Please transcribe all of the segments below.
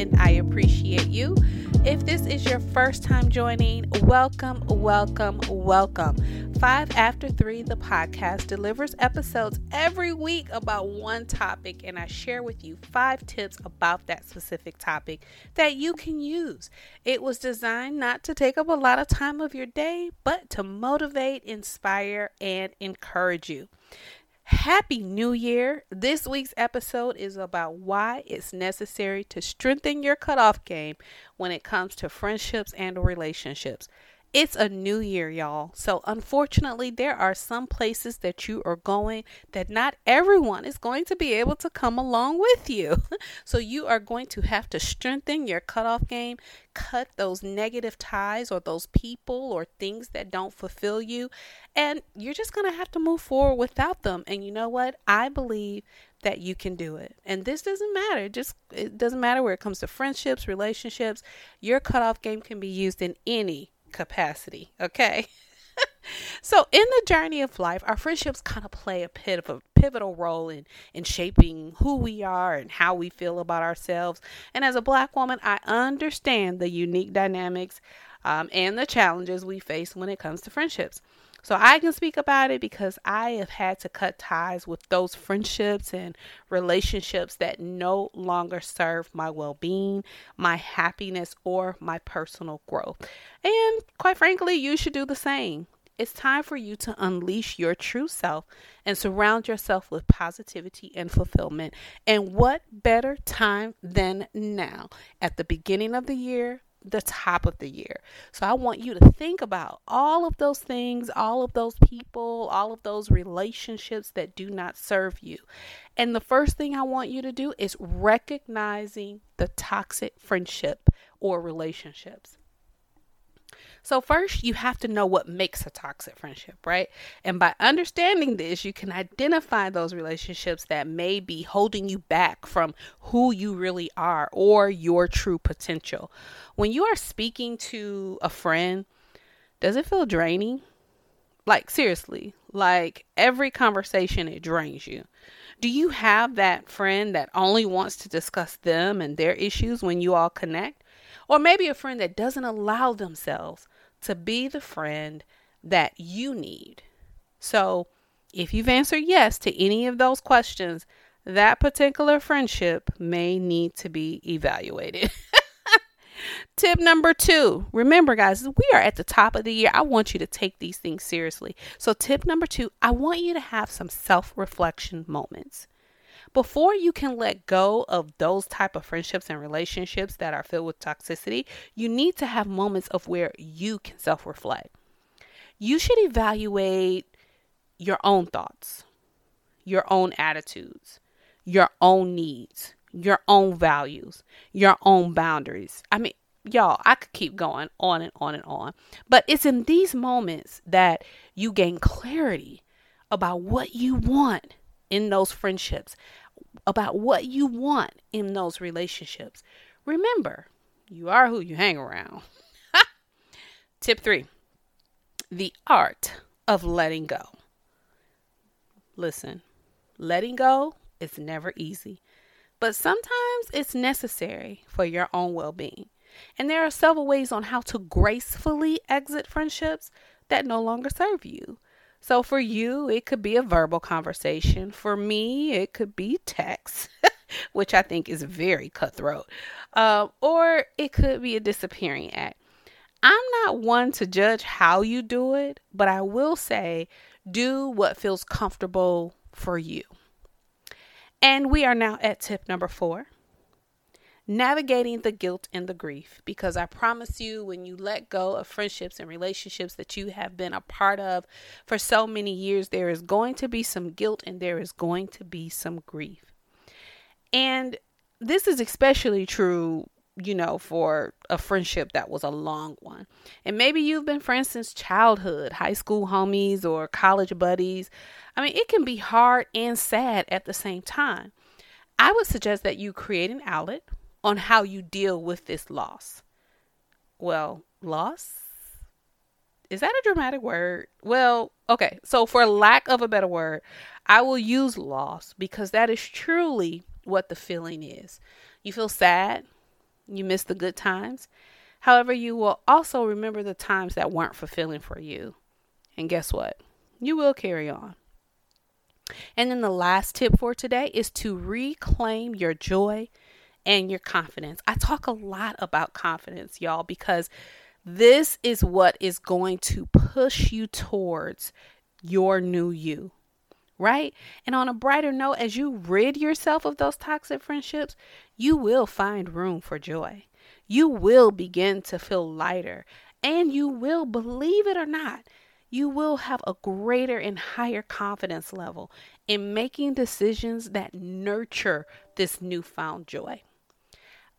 and I appreciate you. If this is your first time joining, welcome, welcome, welcome. Five After Three, the podcast, delivers episodes every week about one topic, and I share with you five tips about that specific topic that you can use. It was designed not to take up a lot of time of your day, but to motivate, inspire, and encourage you. Happy New Year! This week's episode is about why it's necessary to strengthen your cutoff game when it comes to friendships and relationships. It's a new year, y'all. So, unfortunately, there are some places that you are going that not everyone is going to be able to come along with you. so, you are going to have to strengthen your cutoff game, cut those negative ties or those people or things that don't fulfill you, and you're just going to have to move forward without them. And you know what? I believe that you can do it. And this doesn't matter. Just it doesn't matter where it comes to friendships, relationships. Your cutoff game can be used in any capacity. Okay. so in the journey of life, our friendships kind of play a pivotal pivotal role in in shaping who we are and how we feel about ourselves. And as a black woman, I understand the unique dynamics um, and the challenges we face when it comes to friendships. So I can speak about it because I have had to cut ties with those friendships and relationships that no longer serve my well being, my happiness, or my personal growth. And quite frankly, you should do the same. It's time for you to unleash your true self and surround yourself with positivity and fulfillment. And what better time than now? At the beginning of the year, the top of the year. So I want you to think about all of those things, all of those people, all of those relationships that do not serve you. And the first thing I want you to do is recognizing the toxic friendship or relationships. So, first, you have to know what makes a toxic friendship, right? And by understanding this, you can identify those relationships that may be holding you back from who you really are or your true potential. When you are speaking to a friend, does it feel draining? Like, seriously, like every conversation, it drains you. Do you have that friend that only wants to discuss them and their issues when you all connect? Or maybe a friend that doesn't allow themselves to be the friend that you need. So, if you've answered yes to any of those questions, that particular friendship may need to be evaluated. Tip number two remember, guys, we are at the top of the year. I want you to take these things seriously. So, tip number two I want you to have some self reflection moments before you can let go of those type of friendships and relationships that are filled with toxicity you need to have moments of where you can self-reflect. You should evaluate your own thoughts your own attitudes your own needs your own values your own boundaries. I mean y'all i could keep going on and on and on but it's in these moments that you gain clarity about what you want in those friendships, about what you want in those relationships. Remember, you are who you hang around. Tip three the art of letting go. Listen, letting go is never easy, but sometimes it's necessary for your own well being. And there are several ways on how to gracefully exit friendships that no longer serve you. So for you, it could be a verbal conversation. For me, it could be text, which I think is very cutthroat. Uh, or it could be a disappearing act. I'm not one to judge how you do it, but I will say do what feels comfortable for you. And we are now at tip number four navigating the guilt and the grief. Because I promise you, when you let go of friendships and relationships that you have been a part of for so many years, there is going to be some guilt and there is going to be some grief. And this is especially true you know, for a friendship that was a long one. And maybe you've been friends since childhood, high school homies, or college buddies. I mean, it can be hard and sad at the same time. I would suggest that you create an outlet on how you deal with this loss. Well, loss? Is that a dramatic word? Well, okay. So, for lack of a better word, I will use loss because that is truly what the feeling is. You feel sad, you miss the good times. However, you will also remember the times that weren't fulfilling for you. And guess what? You will carry on. And then the last tip for today is to reclaim your joy and your confidence. I talk a lot about confidence, y'all, because this is what is going to push you towards your new you, right? And on a brighter note, as you rid yourself of those toxic friendships, you will find room for joy. You will begin to feel lighter, and you will, believe it or not, you will have a greater and higher confidence level in making decisions that nurture this newfound joy.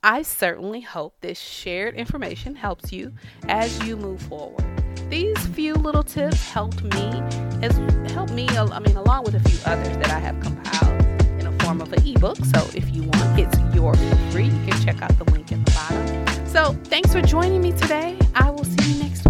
I certainly hope this shared information helps you as you move forward. These few little tips helped me as helped me I mean along with a few others that I have compiled in a form of an ebook. So if you want it's yours for free. You can check out the link in the bottom. So thanks for joining me today. I will see you next